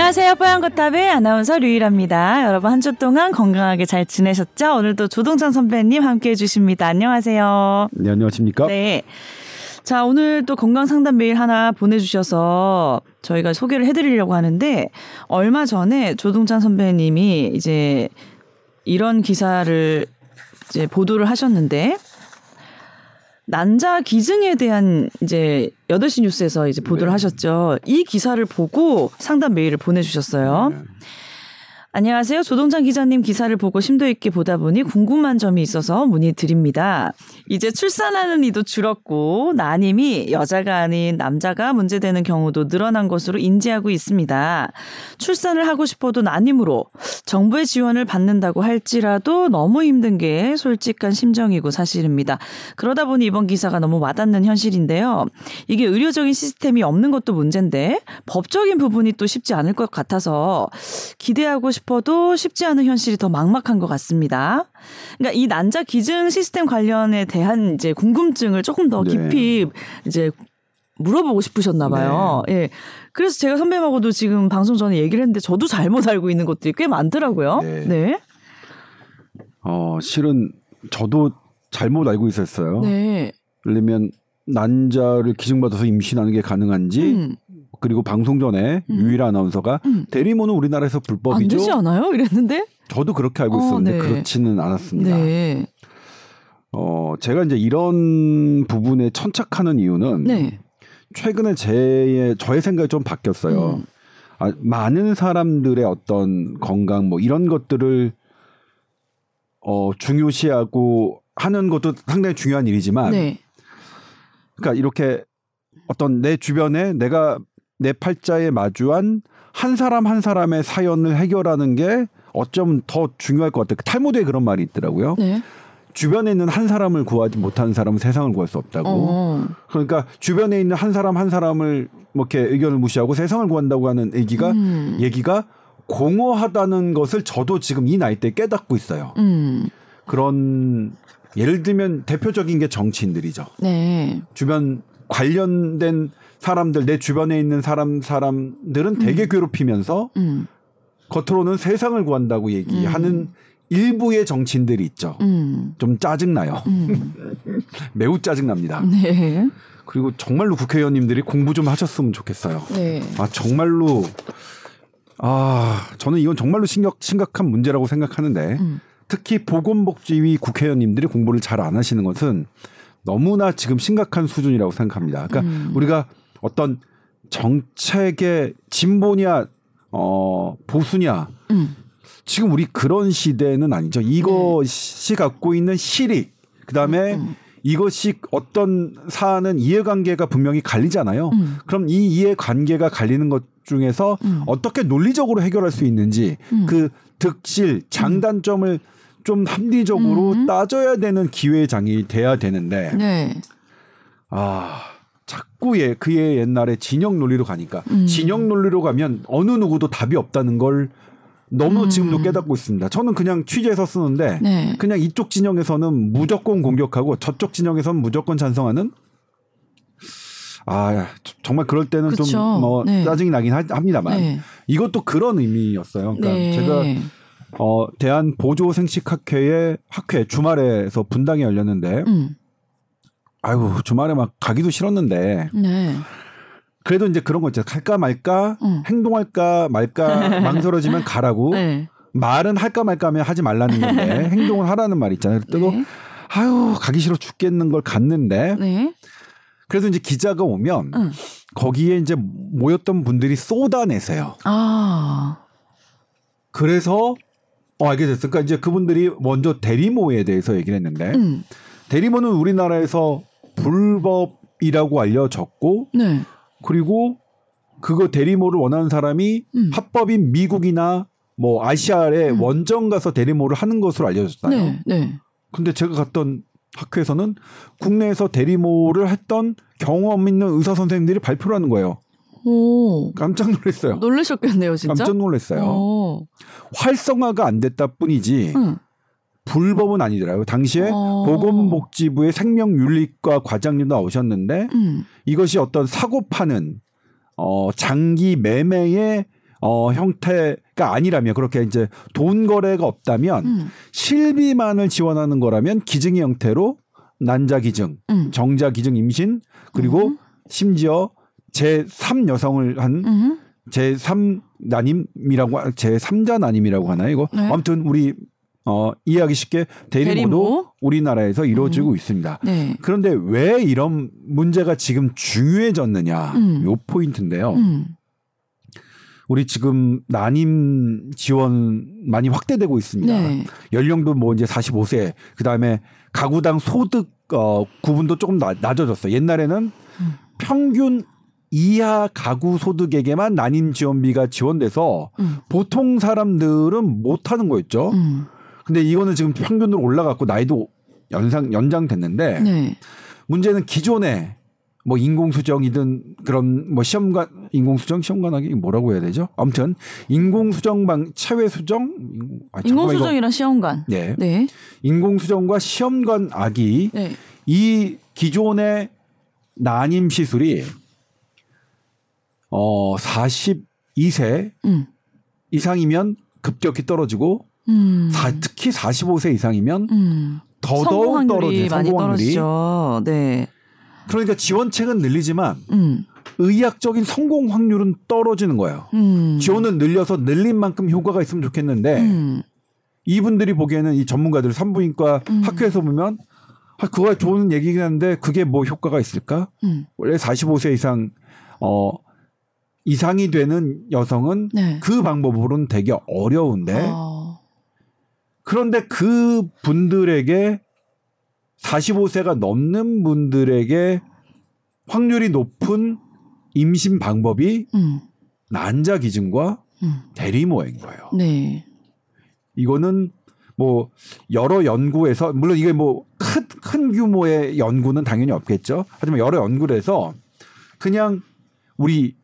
안녕하세요. 뽀얀거탑의 아나운서 류일합니다. 여러분 한 주 동안 건강하게 잘 지내셨죠? 오늘도 조동찬 선배님 함께 해주십니다. 안녕하세요. 네, 안녕하십니까? 네. 자, 오늘 또 건강 상담 메일 하나 보내주셔서 저희가 소개를 해드리려고 하는데 얼마 전에 조동찬 선배님이 이제 이런 기사를 이제 보도를 하셨는데 난자 기증에 대한 이제 8시 뉴스에서 이제 보도를 네. 하셨죠. 이 기사를 보고 상담 메일을 보내주셨어요. 네. 안녕하세요. 조동찬 기자님 기사를 보고 심도 있게 보다 보니 궁금한 점이 있어서 문의드립니다. 이제 출산하는 이도 줄었고 난임이 여자가 아닌 남자가 문제되는 경우도 늘어난 것으로 인지하고 있습니다. 출산을 하고 싶어도 난임으로 정부의 지원을 받는다고 할지라도 너무 힘든 게 솔직한 심정이고 사실입니다. 그러다 보니 이번 기사가 너무 와닿는 현실인데요. 이게 의료적인 시스템이 없는 것도 문제인데 법적인 부분이 또 쉽지 않을 것 같아서 기대하고 싶 어도 쉽지 않은 현실이 더 막막한 것 같습니다. 그러니까 이 난자 기증 시스템 관련에 대한 이제 궁금증을 조금 더 네. 깊이 이제 물어보고 싶으셨나 봐요. 예. 그래서 제가 선배님하고도 지금 방송 전에 얘기를 했는데 저도 잘못 알고 있는 것들이 꽤 많더라고요. 네. 네. 어, 실은 저도 잘못 알고 있었어요. 네. 예를 들면 난자를 기증받아서 임신하는 게 가능한지 음. 그리고 방송 전에 음. 유일 아나운서가 음. 대리모는 우리나라에서 안 불법이죠. 되지 않아요? 이랬는데? 저도 그렇게 알고 어, 있었는데 네. 그렇지는 않았습니다. 네. 어, 제가 이제 이런 부분에 천착하는 이유는 네. 최근에 제 저의 생각이 좀 바뀌었어요. 음. 아, 많은 사람들의 어떤 건강 뭐 이런 것들을 어, 중요시하고 하는 것도 상당히 중요한 일이지만 네. 그러니까 이렇게 어떤 내 주변에 내가 내 팔자에 마주한 한 사람 한 사람의 사연을 해결하는 게 어쩌면 더 중요할 것 같아요. 탈무드에 그런 말이 있더라고요. 네. 주변에 있는 한 사람을 구하지 못하는 사람은 세상을 구할 수 없다고. 어. 그러니까 주변에 있는 한 사람 한 사람을 뭐 이렇게 의견을 무시하고 세상을 구한다고 하는 얘기가 음. 얘기가 공허하다는 것을 저도 지금 이 나이 때 깨닫고 있어요. 음. 그런 예를 들면 대표적인 게 정치인들이죠. 네. 주변 관련된 사람들 내 주변에 있는 사람 사람들은 되게 괴롭히면서 음. 겉으로는 세상을 구한다고 얘기하는 일부의 정치인들이 있죠. 음. 좀 짜증 나요. 음. 매우 짜증 납니다. 네. 그리고 정말로 국회의원님들이 공부 좀 하셨으면 좋겠어요. 네. 아 정말로 아 저는 이건 정말로 심각, 심각한 문제라고 생각하는데 음. 특히 보건복지위 국회의원님들이 공부를 잘 안 하시는 것은 너무나 지금 심각한 수준이라고 생각합니다. 그러니까 음. 우리가 어떤 정책의 진보냐 어 보수냐 음. 지금 우리 그런 시대는 아니죠. 이것이 갖고 있는 실익 그다음에 음. 이것이 어떤 사안은 이해관계가 분명히 갈리잖아요. 음. 그럼 이 이해관계가 갈리는 것 중에서 음. 어떻게 논리적으로 해결할 수 있는지 음. 그 득실 장단점을 좀 합리적으로 음. 따져야 되는 기회장이 돼야 되는데 네. 아 자꾸 예 그의 옛날에 진영 논리로 가니까 음. 진영 논리로 가면 어느 누구도 답이 없다는 걸 너무 음. 지금도 깨닫고 있습니다. 저는 그냥 취재해서 쓰는데 네. 그냥 이쪽 진영에서는 무조건 공격하고 저쪽 진영에서는 무조건 찬성하는 아 저- 정말 그럴 때는 그쵸. 좀뭐 네. 짜증이 나긴 하- 합니다만 네. 이것도 그런 의미였어요. 그러니까 네. 제가 어 대한 보조 생식학회의 학회 주말에서 분당이 열렸는데 음. 아이고 주말에 막 가기도 싫었는데 네. 그래도 이제 그런 거 있잖아요. 갈까 말까 음. 행동할까 말까 망설여지면 가라고 네. 말은 할까 말까 하면 하지 말라는 건데 행동을 하라는 말 있잖아요. 그때도 네. 아유 가기 싫어 죽겠는 걸 갔는데 네. 그래서 이제 기자가 오면 응. 거기에 이제 모였던 분들이 쏟아내세요. 아. 그래서 어 알게 됐어요. 그러니까 이제 그분들이 먼저 대리모에 대해서 얘기를 했는데 음. 대리모는 우리나라에서 불법이라고 알려졌고 네. 그리고 그거 대리모를 원하는 사람이 음. 합법인 미국이나 뭐 아시아의 음. 원정 가서 대리모를 하는 것으로 알려졌어요. 네. 네. 근데 제가 갔던 학회에서는 국내에서 대리모를 했던 경험 있는 의사 선생님들이 발표를 하는 거예요. 오. 깜짝 놀랐어요. 놀라셨겠네요, 진짜. 깜짝 놀랐어요. 오. 활성화가 안 됐다 뿐이지 응. 불법은 아니더라고요. 당시에 어. 보건복지부의 생명윤리과 과장님도 나오셨는데 음. 이것이 어떤 사고 파는 어 장기 매매의 어 형태가 아니라면 그렇게 이제 돈 거래가 없다면 음. 실비만을 지원하는 거라면 기증의 형태로 난자 기증, 음. 정자 기증 임신 그리고 음. 심지어 제3 여성을 한 음. 제3 난임이라고 하- 제3자 난임이라고 하나요 이거 네. 아무튼 우리 어 이해하기 쉽게 대리모도 대리모. 우리나라에서 이루어지고 음. 있습니다. 네. 그런데 왜 이런 문제가 지금 중요해졌느냐 음. 요 포인트인데요. 음. 우리 지금 난임 지원 많이 확대되고 있습니다. 네. 연령도 뭐 이제 45세 그 다음에 가구당 소득 어 구분도 조금 나, 낮아졌어요. 옛날에는 음. 평균 이하 가구 소득에게만 난임 지원비가 지원돼서 음. 보통 사람들은 못 하는 거였죠. 음. 근데 이거는 지금 평균으로 올라갔고 나이도 연상 연장됐는데 네. 문제는 기존에 뭐 인공수정이든 그런 뭐 시험관 인공수정 시험관하기 뭐라고 해야 되죠? 아무튼 인공수정 방 체외 수정 아, 인공수정이랑 시험관. 네. 네. 인공수정과 시험관 악이 네. 이 기존의 난임 시술이 어 42세 음. 이상이면 급격히 떨어지고 음. 사- 특히 45세 이상이면 음. 더더욱 성공 확률이 떨어져요. 많이 성공 확률이. 떨어지죠. 네. 그러니까 지원책은 늘리지만 음. 의학적인 성공 확률은 떨어지는 거예요. 음. 지원은 늘려서 늘린 만큼 효과가 있으면 좋겠는데 음. 이분들이 보기에는 이 전문가들 산부인과 음. 학회에서 보면 아, 그거 좋은 얘기긴 한데 그게 뭐 효과가 있을까? 음. 원래 45세 이상 어 이상이 되는 여성은 네. 그 방법으로는 되게 어려운데 어. 그런데 그 분들에게 45세가 넘는 분들에게 확률이 높은 임신 방법이 음. 난자 기증과 음. 대리모인 거예요. 네. 이거는 뭐 여러 연구에서 물론 이게 뭐큰큰 규모의 연구는 당연히 없겠죠. 하지만 여러 연구를 해서 그냥 우리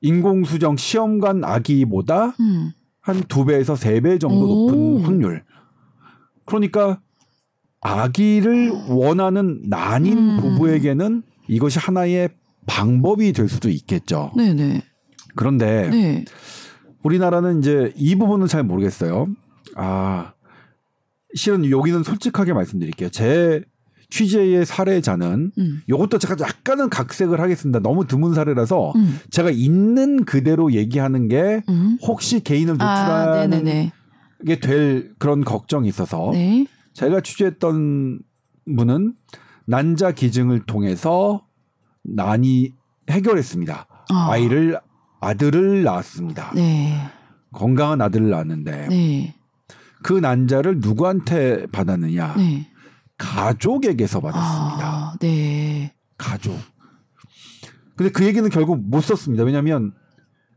인공수정 시험관 아기보다 음. 한 두 배에서 세 배 정도 오. 높은 확률. 그러니까 아기를 원하는 난임 음. 부부에게는 이것이 하나의 방법이 될 수도 있겠죠. 네, 네. 그런데 네. 우리나라는 이제 이 부분은 잘 모르겠어요. 아, 실은 여기는 솔직하게 말씀드릴게요. 제 취재의 사례자는 음. 이것도 제가 약간은 각색을 하겠습니다. 너무 드문 사례라서 음. 제가 있는 그대로 얘기하는 게 음. 혹시 개인을 아, 노출하는 네네네. 게될 그런 걱정이 있어서 네. 제가 취재했던 분은 난자 기증을 통해서 난이 해결했습니다. 아. 아이를 아들을 낳았습니다. 네. 건강한 아들을 낳았는데 네. 그 난자를 누구한테 받았느냐? 네. 가족에게서 받았습니다. 아, 네. 가족. 근데 그 얘기는 결국 못 썼습니다. 왜냐하면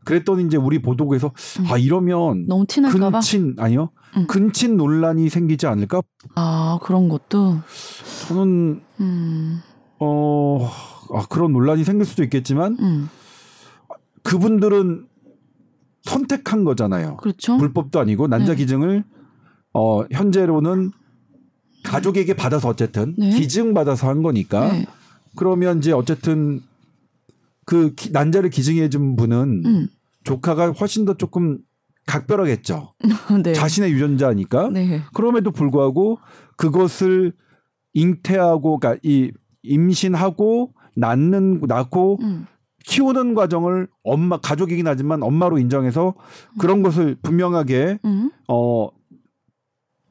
그랬더니 이제 우리 보도국에서 음. 아 이러면 너무 티날까봐. 근친 아니요 음. 근친 논란이 생기지 않을까? 아, 그런 것도. 저는 음. 어 아, 그런 논란이 생길 수도 있겠지만 음. 그분들은 선택한 거잖아요. 그렇죠. 불법도 아니고 난자 네. 기증을 어 현재로는 가족에게 받아서 어쨌든 네. 기증 받아서 한 거니까 네. 그러면 이제 어쨌든 그 기- 난자를 기증해 준 분은 음. 조카가 훨씬 더 조금 각별하겠죠. 네. 자신의 유전자니까. 네. 그럼에도 불구하고 그것을 잉태하고 그러니까 이 임신하고 낳는 낳고 음. 키우는 과정을 엄마 가족이긴 하지만 엄마로 인정해서 그런 것을 분명하게 음. 어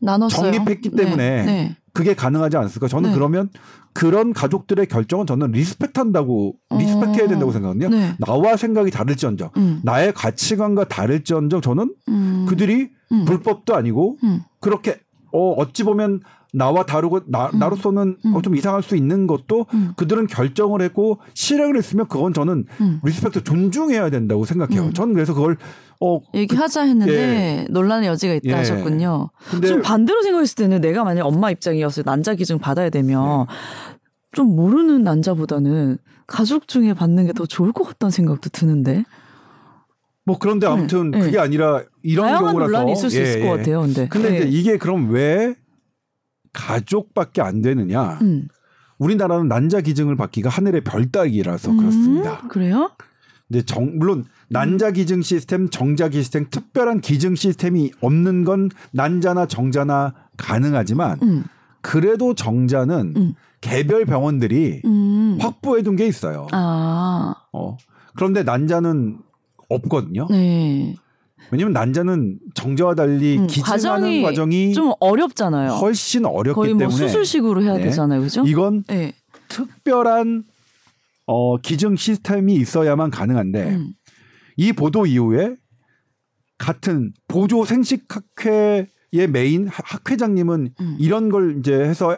나눴어요. 정립했기 네. 때문에 네. 그게 가능하지 않았을까? 저는 네. 그러면 그런 가족들의 결정은 저는 respect한다고 어. respect해야 된다고 생각하거든요. 네. 나와 생각이 다를지언정 음. 나의 가치관과 다를지언정 저는 음. 그들이 음. 불법도 아니고 음. 그렇게 어 어찌 보면 나와 다르고 나, 음. 나로서는 음. 어, 좀 이상할 수 있는 것도 음. 그들은 결정을 했고 실행을 했으면 그건 저는 음. respect 존중해야 된다고 생각해요. 음. 저는 그래서 그걸 어 얘기하자 했는데 논란의 여지가 있다 예. 하셨군요. 근데 좀 반대로 생각했을 때는 내가 만약 엄마 입장이었을 때 난자 기증 받아야 되면 네. 좀 모르는 난자보다는 가족 중에 받는 게 더 좋을 것 같다는 생각도 드는데 뭐 그런데 네. 아무튼 네. 그게 아니라 이런 다양한 경우라서 논란이 있을 수 예, 있을 예. 것 같아요. 근데 근데 네. 이제 이게 그럼 왜 가족밖에 안 되느냐? 음. 우리나라는 난자 기증을 받기가 하늘의 별 따기라서 음, 그렇습니다. 그래요? 근데 정, 물론 난자 기증 시스템, 정자 시스템, 특별한 기증 시스템이 없는 건 난자나 정자나 가능하지만 음. 그래도 정자는 음. 개별 병원들이 음. 확보해 둔 게 있어요. 아. 어. 그런데 난자는 없거든요. 네. 왜냐면 난자는 정자와 달리 음, 기증하는 과정이, 좀 어렵잖아요. 훨씬 어렵기 거의 뭐 때문에 수술식으로 해야 네. 되잖아요. 그죠? 이건 네. 특별한 어, 기증 시스템이 있어야만 가능한데 음. 이 보도 이후에 같은 보조 생식학회의 메인 하- 학회장님은 음. 이런 걸 이제 해서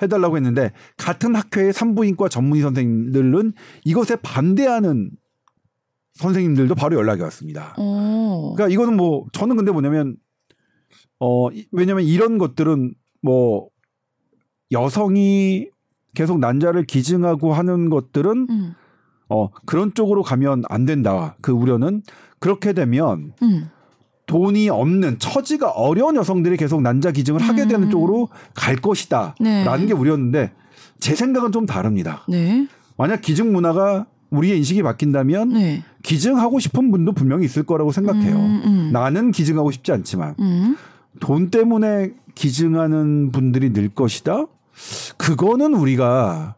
해달라고 했는데 같은 학회의 산부인과 전문의 선생님들은 이것에 반대하는 선생님들도 바로 연락이 왔습니다. 어. 그러니까 이거는 뭐 저는 근데 뭐냐면 어 이- 왜냐면 이런 것들은 뭐 여성이 계속 난자를 기증하고 하는 것들은 음. 어 그런 쪽으로 가면 안 된다. 그 우려는 그렇게 되면 음. 돈이 없는 처지가 어려운 여성들이 계속 난자 기증을 하게 되는 음. 쪽으로 갈 것이다라는 네. 게 우려였는데 제 생각은 좀 다릅니다. 네. 만약 기증 문화가 우리의 인식이 바뀐다면 네. 기증하고 싶은 분도 분명히 있을 거라고 생각해요. 음, 음. 나는 기증하고 싶지 않지만 음. 돈 때문에 기증하는 분들이 늘 것이다. 그거는 우리가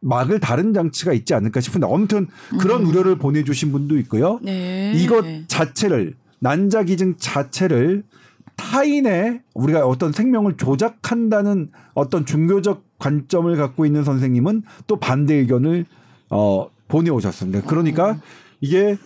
막을 다른 장치가 있지 않을까 싶은데 아무튼 그런 음. 우려를 보내주신 분도 있고요. 네. 이것 자체를 난자 기증 자체를 타인의 우리가 어떤 생명을 조작한다는 어떤 종교적 관점을 갖고 있는 선생님은 또 반대 의견을 어 보내오셨습니다. 그러니까 이게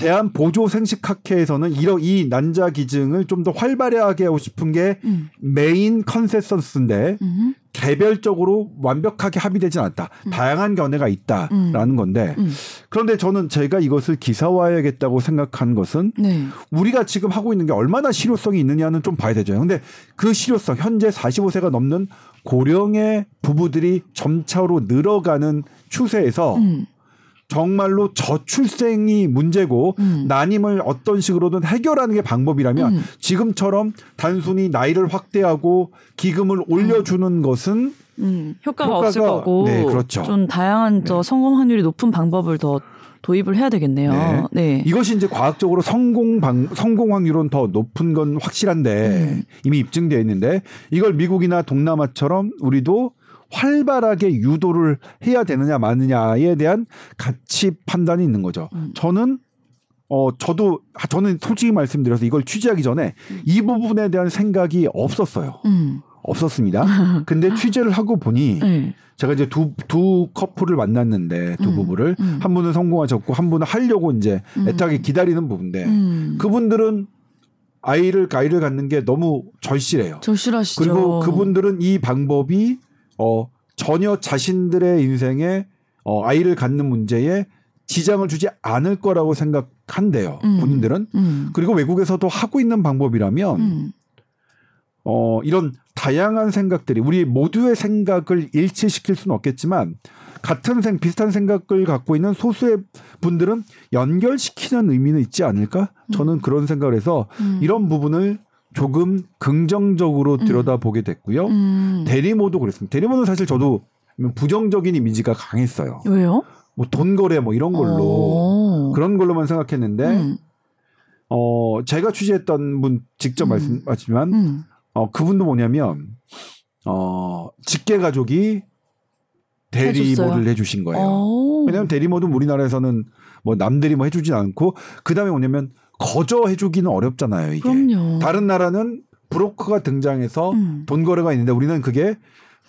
대한 보조 생식학회에서는 이런 이 난자 기증을 좀 더 활발하게 하고 싶은 게 음. main consensus인데 음. 개별적으로 완벽하게 합의되지 않았다. 다양한 견해가 있다라는 건데 음. 그런데 저는 제가 이것을 기사화해야겠다고 생각한 것은 네. 우리가 지금 하고 있는 게 얼마나 실효성이 있느냐는 좀 봐야 되죠. 근데 그 실효성 현재 45세가 넘는 고령의 부부들이 점차로 늘어가는 추세에서 음. 정말로 저출생이 문제고 음. 난임을 어떤 식으로든 해결하는 게 방법이라면 음. 지금처럼 단순히 나이를 확대하고 기금을 올려주는 것은 음. 효과가, 효과가- 없을 거고 네, 그렇죠. 좀 다양한 저 성공 확률이 높은 방법을 더 도입을 해야 되겠네요. 네. 네. 이것이 이제 과학적으로 성공 방, 성공 확률은 더 높은 건 확실한데 음. 이미 입증되어 있는데 이걸 미국이나 동남아처럼 우리도 활발하게 유도를 해야 되느냐 마느냐에 대한 가치 판단이 있는 거죠. 음. 저는 어 저도 아, 저는 솔직히 말씀드려서 이걸 취재하기 전에 이 부분에 대한 생각이 없었어요. 음. 없었습니다. 근데 취재를 하고 보니 네. 제가 이제 두, 두 커플을 만났는데 두 음, 부부를 음. 한 분은 성공하셨고 한 분은 하려고 이제 음. 애타게 기다리는 부분인데 음. 그분들은 아이를 아이를 갖는 게 너무 절실해요. 절실하시죠. 그리고 그분들은 이 방법이 어 전혀 자신들의 인생에 어 아이를 갖는 문제에 지장을 주지 않을 거라고 생각한대요. 음. 본인들은 음. 그리고 외국에서도 하고 있는 방법이라면 음. 어, 이런 다양한 생각들이 우리 모두의 생각을 일치시킬 수는 없겠지만 같은 생 비슷한 생각을 갖고 있는 소수의 분들은 연결시키는 의미는 있지 않을까? 저는 그런 생각을 해서 음. 이런 부분을 조금 긍정적으로 음. 들여다보게 됐고요. 음. 대리모도 그랬습니다. 대리모는 사실 저도 부정적인 이미지가 강했어요. 왜요? 뭐 돈 거래 뭐 이런 걸로 어. 그런 걸로만 생각했는데 음. 어 제가 취재했던 분 직접 음. 말씀하지만 음. 어, 그분도 뭐냐면, 어, 직계 가족이 대리모를? 해주신 거예요. 어. 왜냐하면 대리모도 우리나라에서는 뭐 남대리모 해주진 않고, 그 다음에 뭐냐면, 거저 해주기는 어렵잖아요, 이게. 그럼요. 다른 나라는 브로커가 등장해서 음. 돈 거래가 있는데 우리는 그게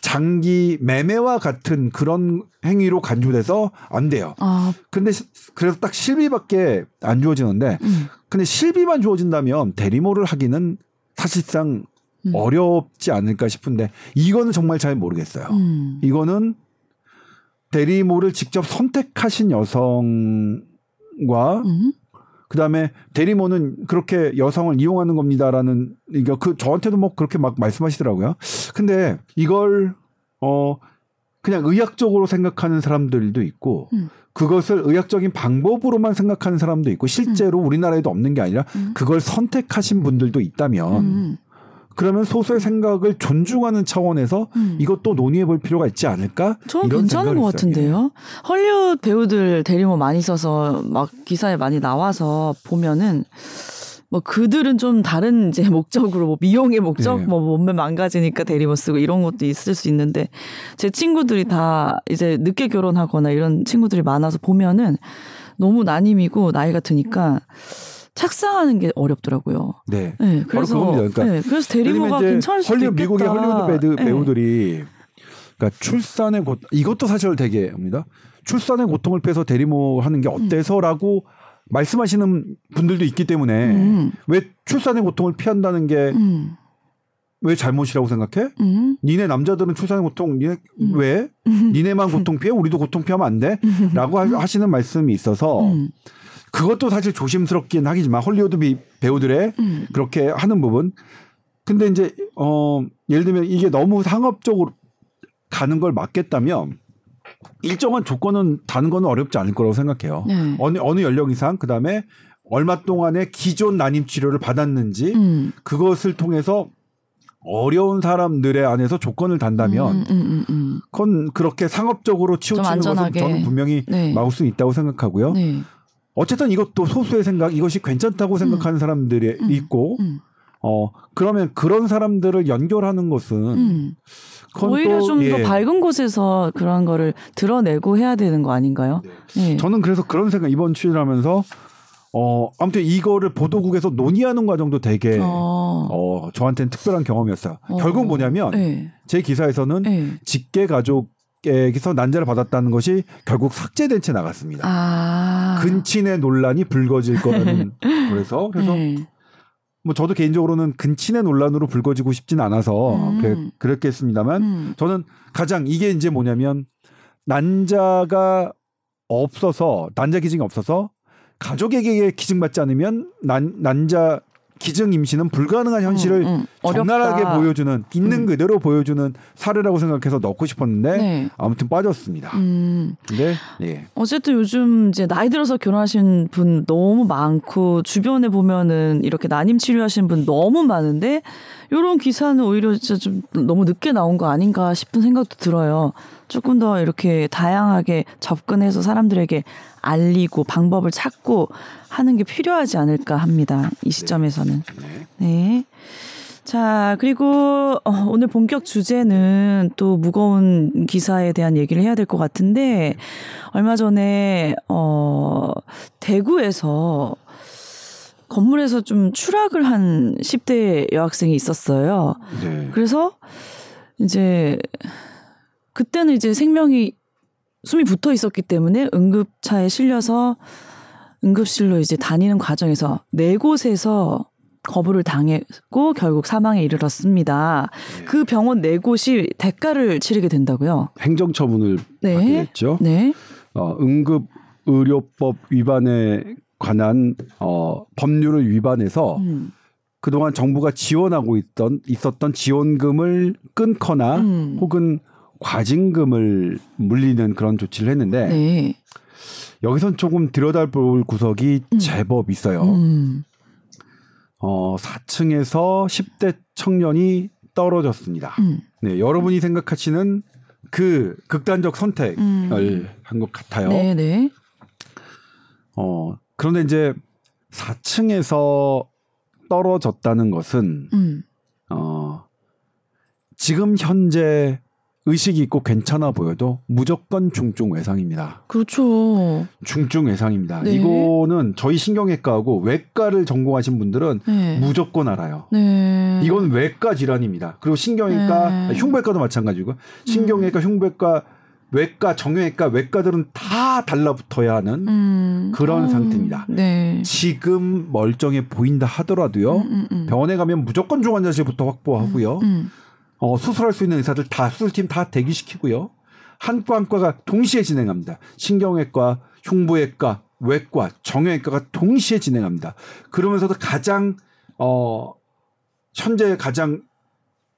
장기 매매와 같은 그런 행위로 간주돼서 안 돼요. 아, 근데 시- 그래서 딱 실비밖에 안 주어지는데, 음. 근데 실비만 주어진다면 대리모를 하기는 사실상 음. 어렵지 않을까 싶은데 이거는 정말 잘 모르겠어요. 음. 이거는 대리모를 직접 선택하신 여성과 음. 그다음에 대리모는 그렇게 여성을 이용하는 겁니다라는 이거 그 저한테도 뭐 그렇게 막 말씀하시더라고요. 근데 이걸 어 그냥 의학적으로 생각하는 사람들도 있고 음. 그것을 의학적인 방법으로만 생각하는 사람도 있고 실제로 우리나라에도 없는 게 아니라 음. 그걸 선택하신 분들도 있다면 음. 그러면 소수의 생각을 존중하는 차원에서 음. 이것도 논의해 볼 필요가 있지 않을까? 저는 괜찮은 것. 같은데요. 헐리우드 배우들 대리모 많이 써서 막 기사에 많이 나와서 보면은 뭐 그들은 좀 다른 이제 목적으로 뭐 미용의 목적, 네. 뭐 몸매 망가지니까 대리모 쓰고 이런 것도 있을 수 있는데 제 친구들이 다 이제 늦게 결혼하거나 이런 친구들이 많아서 보면은 너무 난임이고 나이가 드니까 착상하는 게 어렵더라고요. 네. 네, 그래서 그겁니다. 그러니까 네, 그래서 대리모가 괜찮을 수도 헐리우드, 있겠다. 미국의 헐리우드 배드, 네. 배우들이 그러니까 출산의 고 이것도 사실 되게 합니다. 출산의 고통을 빼서 대리모 하는 게 어때서라고 말씀하시는 분들도 있기 때문에 음, 왜 출산의 고통을 피한다는 게왜 음, 잘못이라고 생각해? 음, 니네 남자들은 출산의 고통 니네 음. 왜? 음. 니네만 고통 피해? 우리도 고통 피하면 안 돼? 라고 하- 하시는 말씀이 있어서 음, 그것도 사실 조심스럽긴 하겠지만 헐리우드 비- 배우들의 음. 그렇게 하는 부분. 근데 이제 어 예를 들면 이게 너무 상업적으로 가는 걸 막겠다면 일정한 조건은 다는 건 어렵지 않을 거라고 생각해요. 네. 어느 어느 연령 이상 그다음에 얼마 동안의 기존 난임 치료를 받았는지 음. 그것을 통해서 어려운 사람들의 안에서 조건을 단다면 음, 음, 음, 음. 그건 그렇게 상업적으로 치우치는 것은. 저는 분명히 네. 막을 수 있다고 생각하고요. 네. 어쨌든 이것도 소수의 생각, 이것이 괜찮다고 생각하는 사람들이 음. 있고, 음. 어 그러면 그런 사람들을 연결하는 것은 음. 오히려 또, 좀더 예. 밝은 곳에서 그런 거를 드러내고 해야 되는 거 아닌가요? 네. 저는 그래서 그런 생각 이번 취재를 하면서 어 아무튼 이거를 보도국에서 논의하는 과정도 되게 어, 어. 저한테는 특별한 경험이었어요. 어. 결국 뭐냐면 네. 제 기사에서는 네. 직계 가족 에게서 난자를 받았다는 것이 결국 삭제된 채 나갔습니다. 아. 근친의 논란이 불거질 거라는 그래서 그래서 네. 뭐 저도 개인적으로는 근친의 논란으로 불거지고 싶진 않아서 음. 그래, 그랬겠습니다만 음. 저는 가장 이게 이제 뭐냐면 난자가 없어서 난자 기증이 없어서 가족에게 기증받지 않으면 난 난자 기증 임신은 불가능한 현실을 음, 음. 적나라하게. 보여주는 있는 음. 그대로 보여주는 사례라고 생각해서 넣고 싶었는데 네. 아무튼 빠졌습니다. 음. 근데 예. 어쨌든 요즘 이제 나이 들어서 결혼하신 분 너무 많고 주변에 보면은 이렇게 난임 치료하시는 분 너무 많은데 이런 기사는 오히려 진짜 좀 너무 늦게 나온 거 아닌가 싶은 생각도 들어요. 조금 더 이렇게 다양하게 접근해서 사람들에게 알리고 방법을 찾고 하는 게 필요하지 않을까 합니다. 이 시점에서는. 네. 네. 자, 그리고 어, 오늘 본격 주제는 또 무거운 기사에 대한 얘기를 해야 될 것 같은데 얼마 전에 어 대구에서 건물에서 좀 추락을 한 10대 여학생이 있었어요. 네. 그래서 이제 그때는 이제 생명이 숨이 붙어 있었기 때문에 응급차에 실려서 응급실로 이제 다니는 과정에서 네 곳에서 거부를 당했고 결국 사망에 이르렀습니다. 그 병원 네 곳이 대가를 치르게 된다고요. 행정 처분을 네. 받게 됐죠. 네. 어, 응급 의료법 위반에 관한 어, 법률을 위반해서 음. 그동안 정부가 지원하고 있던 있었던 지원금을 끊거나 음. 혹은 과징금을 물리는 그런 조치를 했는데 네. 여기선 조금 들여다볼 구석이 음. 제법 있어요. 음. 어, 4층에서 10대 청년이 떨어졌습니다. 음. 네, 여러분이 생각하시는 그 극단적 선택을 음. 한것 같아요. 네, 네. 어, 그런데 이제 4층에서 떨어졌다는 것은 음. 어, 지금 현재 의식이 있고 괜찮아 보여도 무조건 중증 외상입니다. 그렇죠. 중증 외상입니다. 네. 이거는 저희 신경외과하고 외과를 전공하신 분들은 네. 무조건 알아요. 네. 이건 외과 질환입니다. 그리고 신경외과, 네. 흉부외과도 마찬가지고 신경외과, 흉부외과, 외과, 정형외과, 외과들은 다 달라붙어야 하는 음. 그런 어, 상태입니다. 네. 지금 멀쩡해 보인다 하더라도요. 음, 음, 음. 병원에 가면 무조건 중환자실부터 확보하고요. 음. 어, 수술할 수 있는 의사들 다 수술팀 다 대기시키고요. 한과 한과가 동시에 진행합니다. 신경외과, 흉부외과, 외과, 정형외과가 동시에 진행합니다. 그러면서도 가장 어 현재 가장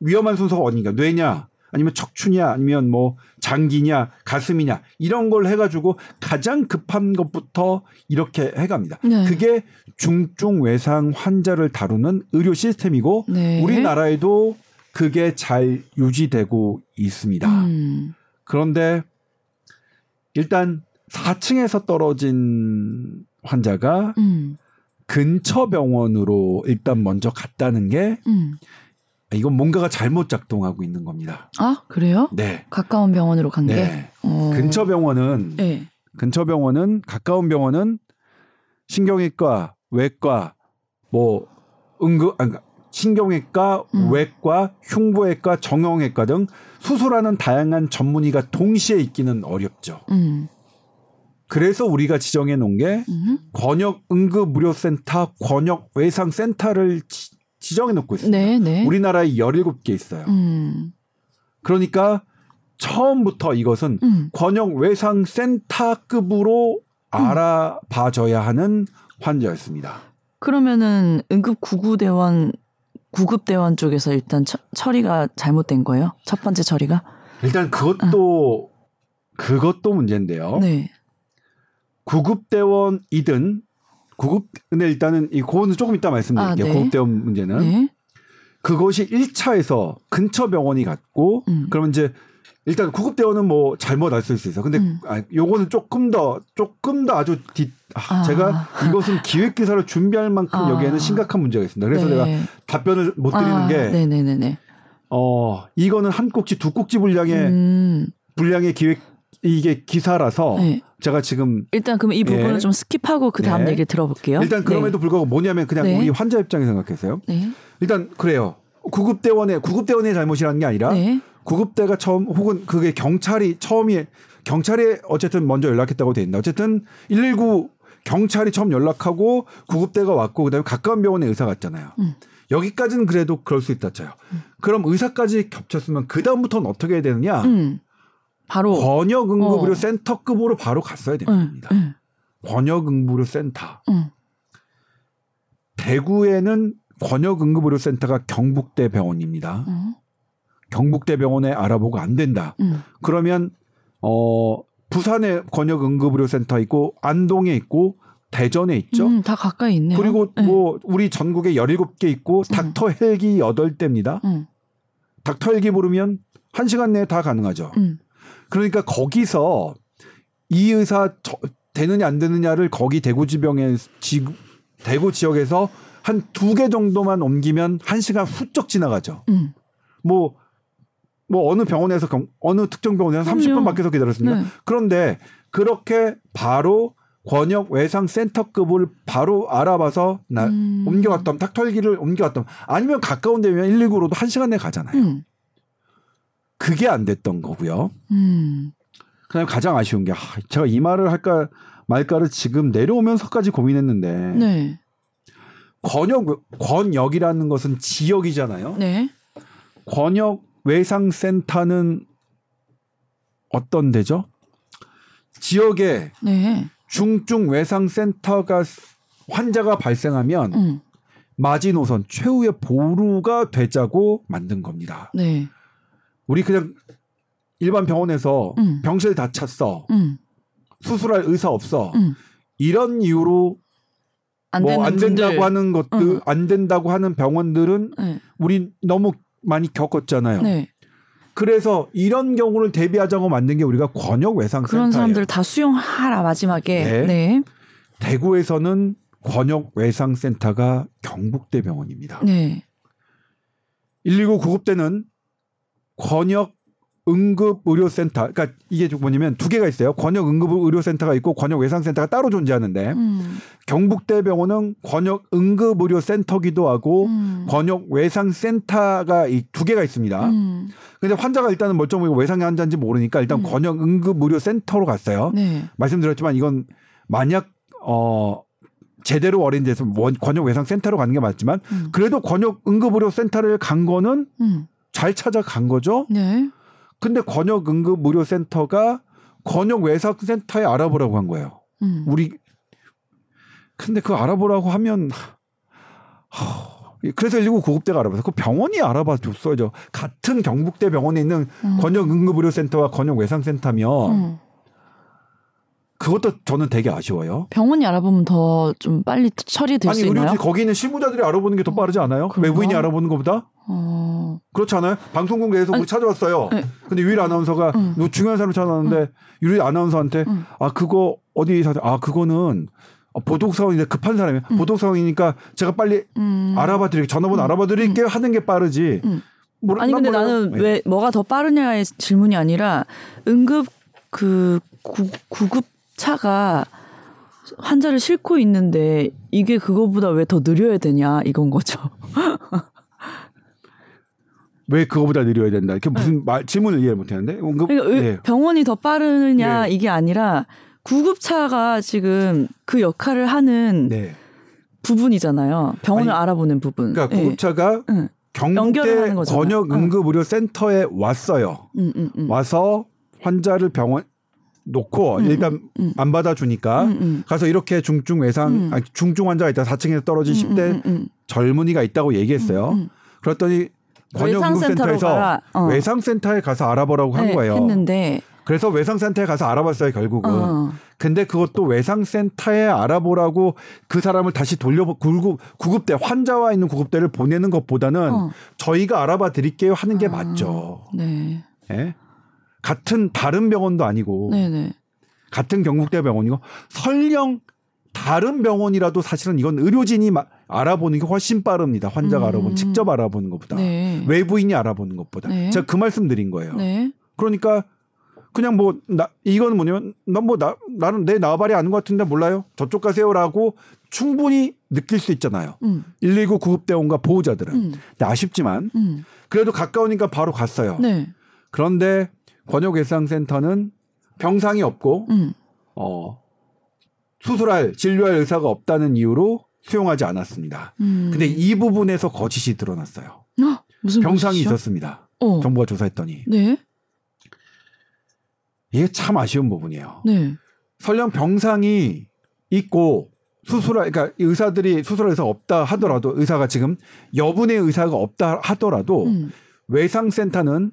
위험한 순서가 어딘가 뇌냐 아니면 척추냐 아니면 뭐 장기냐 가슴이냐 이런 걸 해가지고 가장 급한 것부터 이렇게 해갑니다. 네. 그게 중증 외상 환자를 다루는 의료 시스템이고 네. 우리나라에도 그게 잘 유지되고 있습니다. 음. 그런데 일단 4층에서 떨어진 환자가 음. 근처 병원으로 일단 먼저 갔다는 게 음. 이건 뭔가가 잘못 작동하고 있는 겁니다. 아 그래요? 네. 가까운 병원으로 간 게. 네. 어. 근처 병원은 네. 근처 병원은 가까운 병원은 신경외과, 외과, 뭐 응급 아, 그러니까 신경외과, 음. 외과, 흉부외과, 정형외과 등 수술하는 다양한 전문의가 동시에 있기는 어렵죠. 음. 그래서 우리가 지정해 놓은 게 음. 권역 응급 무료센터, 권역 외상 센터를 지, 정해 놓고 있습니다. 네, 네. 우리나라에 17개 있어요. 음. 그러니까 처음부터 이것은 음. 권역 외상 센터급으로 알아봐줘야 하는 환자였습니다. 그러면은 응급 구구대원 구급대원 쪽에서 일단 처, 처리가 잘못된 거예요? 첫 번째 처리가? 일단 그것도 그것도 문제인데요. 네. 구급대원이든 구급 근데 일단은 이 그거는 조금 이따 말씀드릴게요. 아, 네. 구급대원 문제는 네. 그것이 1차에서 근처 병원이 갔고 음. 그러면 이제 일단 구급대원은 뭐 잘못 알 수 있어요. 근데 음. 아, 요거는 조금 더 조금 더 아주 뒤 아, 아. 제가 이것은 기획 기사를 준비할 만큼 아. 여기에는 심각한 문제가 있습니다. 그래서 네. 제가 답변을 못 드리는 아, 게 네네네네. 어, 이거는 한 꼭지 두 꼭지 분량의 음. 분량의 기획 이게 기사라서 네. 제가 지금 일단 그럼 이 예. 좀 skip하고 그 다음 네. 얘기 들어볼게요. 일단 그럼에도 불구하고 뭐냐면 그냥 네. 우리 환자 입장에 생각해서요. 네. 일단 그래요. 구급대원의 구급대원의 잘못이라는 게 아니라 네. 구급대가 처음 혹은 그게 경찰이 처음이 경찰에 어쨌든 먼저 연락했다고 돼 있는데 어쨌든 119 경찰이 처음 연락하고 구급대가 왔고 그다음에 가까운 병원에 의사 갔잖아요. 음. 여기까지는 그래도 그럴 수 있다 쳐요. 그럼 의사까지 겹쳤으면 그 다음부터는 어떻게 해야 되느냐? 음. 바로. 권역 응급 의료 어. 센터급으로 바로 갔어야 응, 됩니다. 응, 권역 응급 의료 센터. 응. 대구에는 권역 응급 의료 센터가 경북대 병원입니다. 응, 경북대 병원에 알아보고 안 된다. 응. 그러면 어 부산에 권역 응급의료 센터 있고 안동에 있고 대전에 있죠. 음, 다 가까이 있네요. 그리고 네. 뭐 우리 전국에 17개 있고 닥터 헬기 8대입니다. 응, 닥터 헬기 부르면 1시간 내에 다 가능하죠. 응. 그러니까 거기서 이 의사 저- 되느냐 안 되느냐를 거기 대구지병의 지, 대구 지역에서 한 두 개 정도만 옮기면 한 시간 훌쩍 지나가죠. 응. 뭐, 뭐 어느 병원에서 경- 어느 특정 병원에서 그럼요. 30분 밖에서 기다렸습니다. 네. 그런데 그렇게 바로 권역 외상 센터급을 바로 알아봐서 나 음. 옮겨갔던 닥터헬기를 옮겨갔던 아니면 가까운 데면 119로도 한 시간 내에 가잖아요. 응. 그게 안 됐던 거고요. 음. 그다음에 가장 아쉬운 게 아, 제가 이 말을 할까 말까를 지금 내려오면서까지 고민했는데 네. 권역 권역이라는 것은 지역이잖아요. 네. 권역 외상 센터는 어떤 데죠? 지역에 네. 중증 외상 센터가 환자가 발생하면 응. 마지노선 최후의 보루가 되자고 만든 겁니다. 네. 우리 그냥 일반 병원에서 음. 병실 다 찼어. 응. 수술할 의사 없어. 응. 이런 이유로 안뭐 되는 안 된다고. 하는 것들 응. 안 된다고 하는 병원들은 네. 우리 너무 많이 겪었잖아요. 네. 그래서 이런 경우를 대비하자고 만든 게 우리가 권역 외상 그런. 사람들 다 수용하라 마지막에. 네. 네. 대구에서는 권역 외상 센터가 경북대 병원입니다. 네. 119 구급대는 권역 응급의료센터, 그러니까 이게 좀 뭐냐면 두 개가 있어요. 권역 응급의료센터가 있고 권역 외상센터가 따로 존재하는데 음. 경북대병원은 권역 응급의료센터기도 하고 음. 권역 외상센터가 이 두 개가 있습니다. 음. 근데 환자가 일단은 멀쩡하고 외상의 환자인지 모르니까 일단 음. 권역 응급의료센터로 갔어요. 네. 말씀드렸지만 이건 만약 어 제대로 어린 데서 원- 권역 외상센터로 가는 게 맞지만 음. 그래도 권역 응급의료센터를 간 거는 음. 잘 찾아간 거죠. 네. 근데 권역 응급의료센터가 권역 외상 센터에 알아보라고 한 거예요. 음. 우리 근데 그 알아보라고 하면 하, 그래서 119 구급대가 알아봐서 그 병원이 알아봐 줬어야죠. 같은 경북대 병원에 있는 음. 권역 응급 의료 센터와 권역 외상 센터면 음. 그것도 저는 되게 아쉬워요. 병원이 알아보면 더 좀 빨리 처리될 아니 수 있나요? 의료진 거기 있는 실무자들이 알아보는 게 더 빠르지 않아요? 그런가? 외부인이 알아보는 것보다 어. 그렇지 않아요? 방송국 내에서 아니, 뭐 찾아왔어요. 네. 근데 유일 아나운서가 응. 누구 중요한 사람 찾아왔는데 유일 아나운서한테 응. 아 그거 어디 사? 아 그거는 어, 보도국 상황인데 급한 사람이에요. 보도국 상황이니까 제가 빨리 음. 알아봐 드릴게요. 전화번호 알아봐 드릴게요. 하는 게 빠르지. 음. 뭘- 아니 난 근데 몰라요. 나는 네. 왜 뭐가 더 빠르냐의 질문이 아니라 응급 그 구, 구급 차가 환자를 싣고 있는데 이게 그거보다 왜 더 느려야 되냐 이건 거죠. 왜 그거보다 느려야 된다. 이게 무슨 말, 질문을 이해 못 하는데. 응급 그러니까 의- 네. 병원이 더 빠르냐 네. 이게 아니라 구급차가 지금 그 역할을 하는 네. 부분이잖아요. 병원을 아니, 알아보는 부분. 그러니까 예. 구급차가 경북대 하는 거잖아요. 권역 어. 응급의료센터에 왔어요. 음, 음, 음. 와서 환자를 병원 놓고 음, 일단 음. 안 받아주니까 음, 음. 가서 이렇게 중증 외상 음. 아니, 중증 환자가 있다 4층에서 떨어진 10대 음, 음, 음, 젊은이가 있다고 얘기했어요. 음, 음. 그랬더니 권역 외상센터로 응급센터에서 가라. 어. 외상센터에 가서 알아보라고 한 네, 거예요. 했는데 그래서 외상센터에 가서 알아봤어요 결국은. 어. 근데 그것도 외상센터에 알아보라고 그 사람을 다시 돌려 구급 구급대 환자와 있는 구급대를 보내는 것보다는 어. 저희가 알아봐 드릴게요 하는 게 아. 맞죠. 네. 예? 같은 다른 병원도 아니고 네네. 같은 경북대 병원이고 설령 다른 병원이라도 사실은 이건 의료진이 마- 알아보는 게 훨씬 빠릅니다. 환자가 음. 알아보는 직접 알아보는 것보다 네. 외부인이 알아보는 것보다 네. 제가 그 말씀 드린 거예요. 네. 그러니까 그냥 뭐 나 이거는 뭐냐면 난 뭐 나 나는 내 나발이 아는 것 같은데 몰라요. 저쪽 가세요라고 충분히 느낄 수 있잖아요. 음. 119 구급대원과 보호자들은 음. 근데 아쉽지만 음. 그래도 가까우니까 바로 갔어요. 네. 그런데 권역외상센터는 병상이 없고 음. 어, 수술할 진료할 의사가 없다는 이유로 수용하지 않았습니다. 음. 근데 이 부분에서 거짓이 드러났어요. 어? 무슨 병상이 뜻이죠? 있었습니다. 어. 정부가 조사했더니 네. 이게 참 아쉬운 부분이에요. 네. 설령 병상이 있고 수술할 그러니까 의사들이 의사가 없다 하더라도 의사가 지금 여분의 의사가 없다 하더라도 음. 외상센터는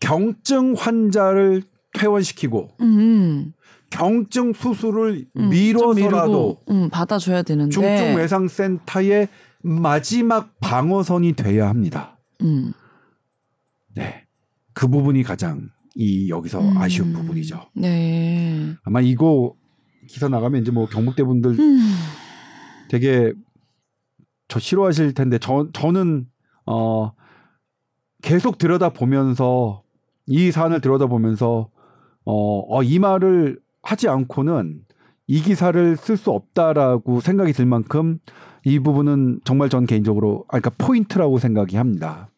경증 환자를 퇴원시키고 음. 경증 수술을 음. 좀 미뤄서라도 음, 받아줘야 되는데. 중증 외상 센터의 마지막 방어선이 돼야 합니다. 음. 네. 그 부분이 가장 이 여기서 음. 아쉬운 부분이죠. 네. 아마 이거 기사 나가면 이제 뭐 경북대 분들 음. 되게 저 싫어하실 텐데 저 저는 어 계속 들여다 보면서 이 사안을 들여다 보면서 어, 어, 이 말을 하지 않고는 이 기사를 쓸 수 없다라고 생각이 들 만큼 이 부분은 정말 전 개인적으로 아 그러니까 포인트라고 생각이 합니다.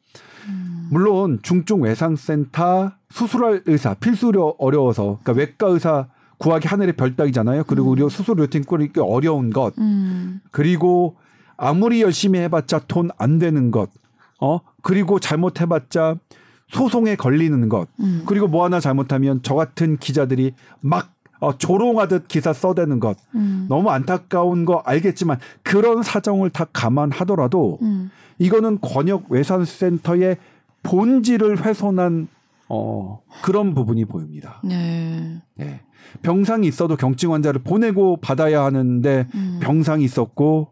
음. 물론 중증 외상센터 수술할 의사 필수로 어려워서 그러니까 외과 의사 구하기 하늘의 별따기잖아요. 그리고 우리 수술 루틴 꾸리기 어려운 것 음. 그리고 아무리 열심히 해봤자 돈 안 되는 것, 어 그리고 잘못해봤자 소송에 걸리는 것, 음. 그리고 뭐 하나 잘못하면 저 같은 기자들이 막 어, 조롱하듯 기사 써대는 것 음. 너무 안타까운 거 알겠지만 그런 사정을 다 감안하더라도 음. 이거는 권역 외상센터의 본질을 훼손한 어, 그런 부분이 보입니다. 네. 네. 병상이 있어도 경증 환자를 보내고 받아야 하는데 음. 병상이 있었고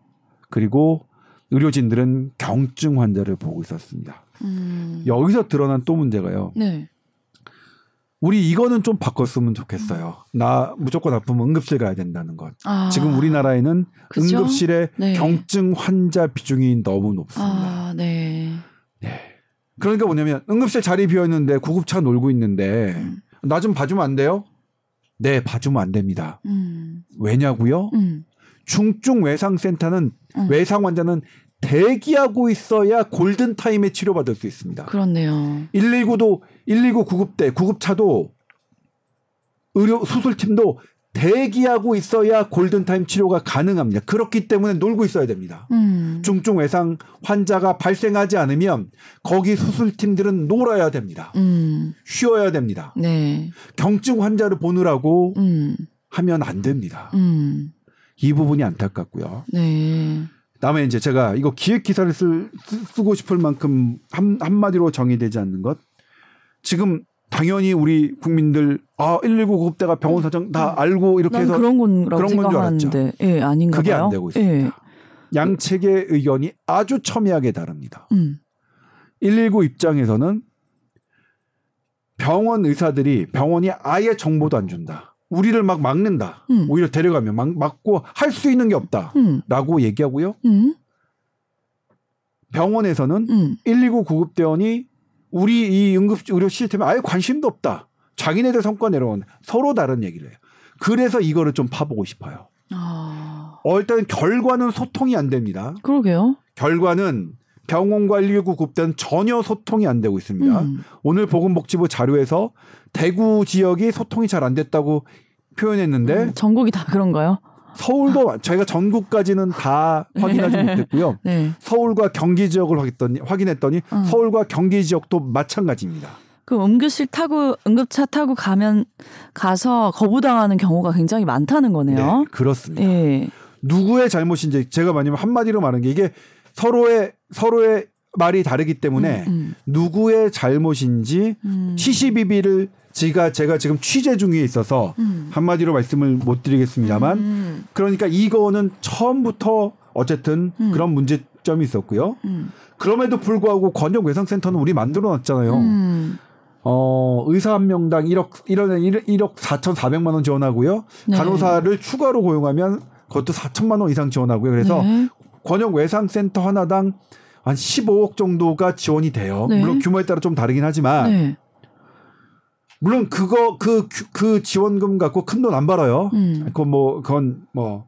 그리고 의료진들은 경증 환자를 보고 있었습니다. 음. 여기서 드러난 또 문제가요. 네. 우리 이거는 좀 바꿨으면 좋겠어요. 나 무조건 아프면 응급실 가야 된다는 것. 아. 지금 우리나라에는 그죠? 응급실에 네. 경증 환자 비중이 너무 높습니다. 아, 네. 그러니까 뭐냐면 응급실 자리 비어 있는데 구급차 놀고 있는데 음. 나좀 봐주면 안 돼요? 네, 봐주면 안 됩니다. 음. 왜냐고요? 음. 중증 외상센터는 음. 외상 환자는 대기하고 있어야 골든 타임에 치료받을 수 있습니다. 그렇네요. 119도 119 구급대 구급차도 의료 수술팀도 대기하고 있어야 골든 타임 치료가 가능합니다. 그렇기 때문에 놀고 있어야 됩니다. 음. 중증 외상 환자가 발생하지 않으면 거기 수술팀들은 놀아야 됩니다. 음. 쉬어야 됩니다. 네. 경증 환자를 보느라고 음. 하면 안 됩니다. 음. 이 부분이 안타깝고요. 네. 다음에 이제 제가 이거 기획 기사를 쓸, 쓰, 고 싶을 만큼 한, 한마디로 정의되지 않는 것. 지금 당연히 우리 국민들 아 119 구급대가 병원 사정 다 알고 이렇게 난 해서 그런 건라고 그런 건줄 생각하는데 예 아닌가 그게. 안 되고 있습니다. 예. 양측의 의견이 아주 첨예하게 다릅니다. 음. 119 입장에서는 병원 의사들이 병원이 아예 정보도 안 준다. 우리를 막 막는다. 음. 오히려 데려가면 막 막고 할 수 있는 게 없다. 음. 라고 얘기하고요. 음. 병원에서는 음. 119 구급대원이 우리 이 응급 의료 시스템에 아예 관심도 없다. 자기네들 성과 내려온 서로 다른 얘기를 해요. 그래서 이거를 좀 파보고 싶어요. 아. 어, 일단 결과는 소통이 안 됩니다. 그러게요. 결과는 병원과 119 구급대는 전혀 소통이 안 되고 있습니다. 음. 오늘 보건복지부 자료에서 대구 지역이 소통이 잘 안 됐다고 표현했는데 음, 전국이 다 그런가요? 서울도 저희가 전국까지는 다 확인하지 못했고요. 네. 서울과 경기 지역을 확인했더니, 확인했더니 음. 서울과 경기 지역도 마찬가지입니다. 그 응급실 타고 응급차 타고 가면 가서 거부당하는 경우가 굉장히 많다는 거네요. 네, 그렇습니다. 예. 누구의 잘못인지 제가 만약에 한마디로 말하는 게 이게 서로의 서로의 말이 다르기 때문에 음, 누구의 잘못인지 음. 시시비비를 제가 제가 지금 취재 중에 있어서 음. 한마디로 말씀을 못 드리겠습니다만 음. 그러니까 이거는 처음부터 어쨌든 음. 그런 문제점이 있었고요. 음. 그럼에도 불구하고 권역 외상센터는 우리 만들어 놨잖아요. 음. 어, 의사 한 명당 1억 1억 1억 4,400만 원 지원하고요. 네. 간호사를 추가로 고용하면 그것도 4천만 원 이상 지원하고요. 그래서 네. 권역 외상센터 하나당 한 15억 정도가 지원이 돼요. 네. 물론 규모에 따라 좀 다르긴 하지만 네. 물론 그거 그그 지원금 갖고 큰 돈 안 벌어요. 음. 그건 뭐 그건 뭐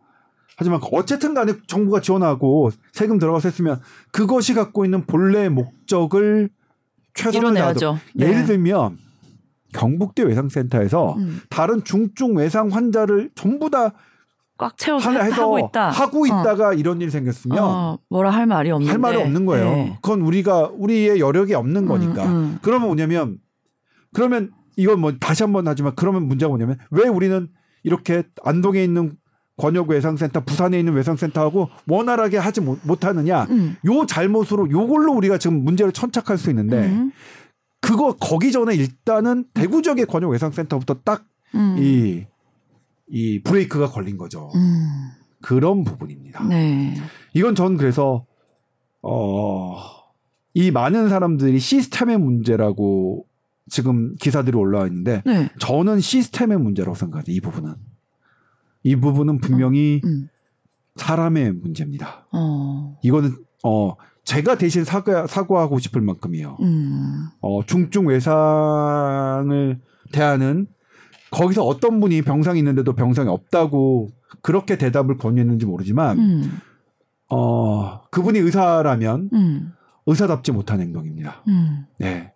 하지만 어쨌든 간에 정부가 지원하고 세금 들어가서 했으면 그것이 갖고 있는 본래 목적을 최선을 이뤄내야죠. 네. 예를 들면 경북대 외상센터에서 음. 다른 중증 외상 환자를 전부 다 꽉 채워서 하고 있다. 하고 어. 있다가 이런 일이 생겼으면 어, 뭐라 할 말이 없는데. 할 말이 없는 거예요. 네. 그건 우리가 우리의 여력이 없는 거니까. 음, 음. 그러면 뭐냐면 그러면 이건 뭐 다시 한번 하지만 그러면 문제가 뭐냐면 왜 우리는 이렇게 안동에 있는 권역 외상센터, 부산에 있는 외상센터하고 원활하게 하지 못, 못하느냐? 음. 요 잘못으로 요걸로 우리가 지금 문제를 천착할 수 있는데 음. 그거 거기 전에 일단은 대구 지역의 권역 외상센터부터 딱 음. 이, 이 브레이크가 걸린 거죠. 음. 그런 부분입니다. 네. 이건 전 그래서 어, 이 많은 사람들이 시스템의 문제라고 지금 기사들이 올라와 있는데 네. 저는 시스템의 문제라고 생각해요. 이 부분은 이 부분은 분명히 음. 사람의 문제입니다. 어. 이거는 어 제가 대신 사과 사과하고 싶을 만큼이요. 음. 어 중증 외상을 대하는 거기서 어떤 분이 병상이 있는데도 병상이 없다고 그렇게 대답을 권유했는지 모르지만 음. 어 그분이 의사라면 음. 의사답지 못한 행동입니다. 음. 네.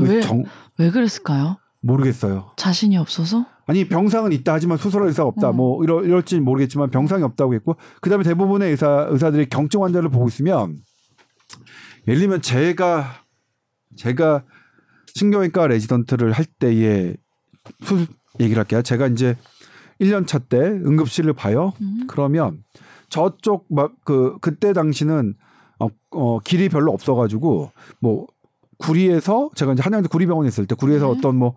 왜? 정, 왜 그랬을까요? 모르겠어요. 자신이 없어서? 아니 병상은 있다 하지만 수술할 의사가 없다. 어. 뭐 이럴 이럴지 모르겠지만 병상이 없다고 했고 그다음에 대부분의 의사 의사들이 경증 환자를 보고 있으면 예를 들면 제가 제가 신경외과 레지던트를 할 수술 얘기를 할게요. 제가 이제 1년 차 때 응급실을 봐요. 음. 그러면 저쪽 막 그 그때 당시는 어, 어 길이 별로 없어 가지고 뭐 구리에서 제가 이제 한양대 구리병원에 있을 때 구리에서 네. 어떤 뭐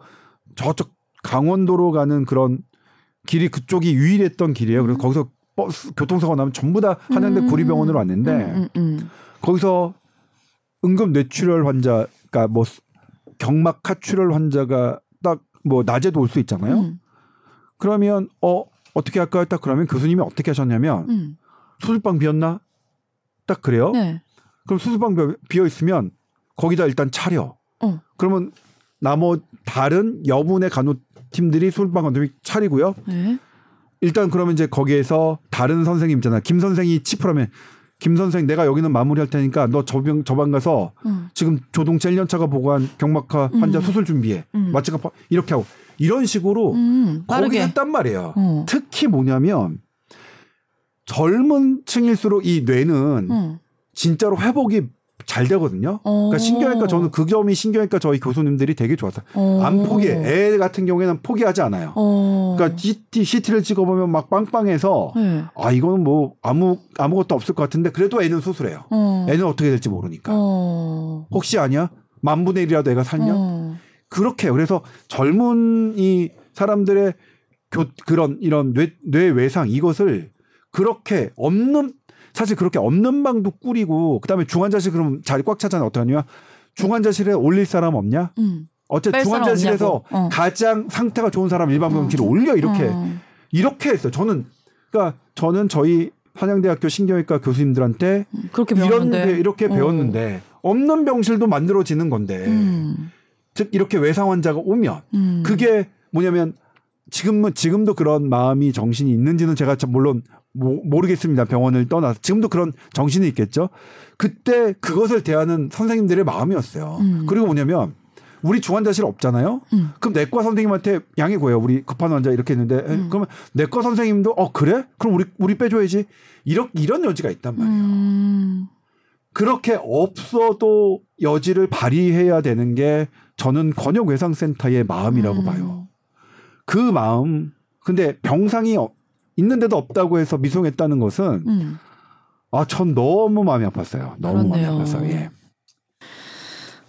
저쪽 강원도로 가는 그런 길이 그쪽이 유일했던 길이에요. 그래서 거기서 버스 교통사고 나면 전부 다 한양대 음. 구리병원으로 왔는데 음, 음, 음. 거기서 응급 뇌출혈 환자, 그러니까 뭐 경막 하출혈 환자가 딱 뭐 낮에도 올 수 있잖아요. 음. 그러면 어 어떻게 할까요? 딱 그러면 교수님이 어떻게 하셨냐면 음. 수술방 비었나? 딱 그래요. 네. 그럼 수술방 비어 있으면 거기다 일단 차려. 어. 그러면 나머 다른 여분의 간호팀들이 수술방 간호팀이 차리고요. 네. 일단 그러면 이제 거기에서 다른 선생님 있잖아. 김 선생이 치프라면 김 선생 내가 여기는 마무리할 테니까 너 저병 저방 가서 음. 지금 조동체 1년차가 보고한 경막하 환자 음. 수술 준비해. 음. 마취가 파- 이렇게 하고 이런 식으로 음. 거기. 했단 말이에요. 어. 특히 뭐냐면 젊은 층일수록 이 뇌는 어. 진짜로 회복이 잘 되거든요. 어. 그러니까 신경외과 저는 그 점이 신경외과 저희 교수님들이 되게 좋았어요. 어. 안 포기해. 애 같은 경우에는 포기하지 않아요. 어. 그러니까 CT, CT를 찍어보면 막 빵빵해서 네. 아 이거는 뭐 아무 아무것도 없을 것 같은데 그래도 애는 수술해요. 어. 애는 어떻게 될지 모르니까. 어. 혹시 아니야? 만 분의 일이라도 애가 살면 어. 그렇게 해요. 그래서 젊은 이 사람들의 교, 그런 이런 뇌, 뇌 외상 이것을 그렇게 없는 사실 그렇게 없는 방도 꾸리고 그다음에 중환자실 그럼 자리 꽉 차잖아 어떡하냐 중환자실에 올릴 사람 없냐 음. 어쨌든 중환자실에서. 어. 가장 상태가 좋은 사람 일반 병실에 올려 이렇게 어. 이렇게 했어요 저는 그러니까 저는 저희 한양대학교 신경외과 교수님들한테 음, 그렇게 배웠는데 배- 이렇게 어. 배웠는데 없는 병실도 만들어지는 건데 음. 즉 이렇게 외상 환자가 오면 음. 그게 뭐냐면 지금은 지금도 그런 마음이 정신이 있는지는 제가 참 물론 모, 모르겠습니다. 병원을 떠나서 지금도 그런 정신이 있겠죠. 그때 그것을 대하는 선생님들의 마음이었어요. 음. 그리고 뭐냐면 우리 중환자실 없잖아요. 음. 그럼 내과 선생님한테 양해 구해요. 우리 급한 환자 이렇게 했는데 에, 음. 그러면 내과 선생님도 어 그래? 그럼 우리 우리 빼줘야지. 이런 이런 여지가 있단 말이에요. 음. 그렇게 없어도 여지를 발휘해야 되는 게 저는 권역외상센터의 마음이라고 음. 봐요. 그 마음. 근데 병상이 어- 있는데도 없다고 해서 미송했다는 것은 음. 아, 전 너무 마음이 아팠어요. 너무 그렇네요. 마음이 아팠어요. 예.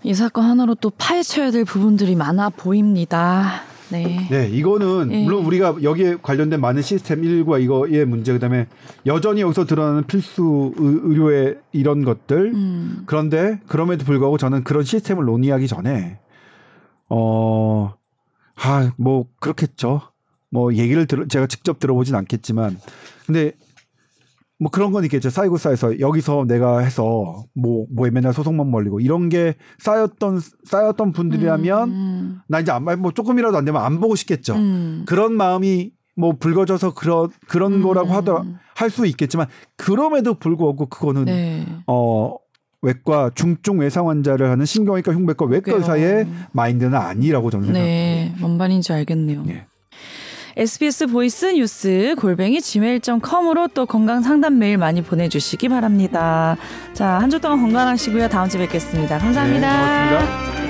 이 사건 하나로 또 파헤쳐야 될 부분들이 많아 보입니다. 네. 네, 이거는 예. 물론 우리가 여기에 관련된 많은 시스템 일과 이거의 문제 그다음에 여전히 여기서 드러나는 필수 의- 의료의 이런 것들 음. 그런데 그럼에도 불구하고 저는 그런 시스템을 논의하기 전에 어, 아, 뭐 그렇겠죠. 뭐 얘기를 들어 제가 직접 들어보진 않겠지만 근데 뭐 그런 건 있겠죠. 쌓이고 쌓여서 여기서 내가 해서 뭐 뭐에 맨날 소송만 벌리고 이런 게 쌓였던 쌓였던 분들이라면 음. 나 이제 안, 뭐 조금이라도 안 되면 안 보고 싶겠죠. 음. 그런 마음이 뭐 불거져서 그런 그런 음. 거라고 하더 할 수 있겠지만 그럼에도 불구하고 그거는 네. 어 외과 중증 외상 환자를 하는 신경외과 흉부외과 외과 의사의 마인드는 아니라고 저는 생각합니다. 네, 뭔 말인지 알겠네요. 예. SBS 보이스 뉴스 골뱅이 gmail.com으로 또 건강 상담 메일 많이 보내주시기 바랍니다. 자, 한 주 동안 건강하시고요. 다음 주에 뵙겠습니다 감사합니다. 네, 고맙습니다.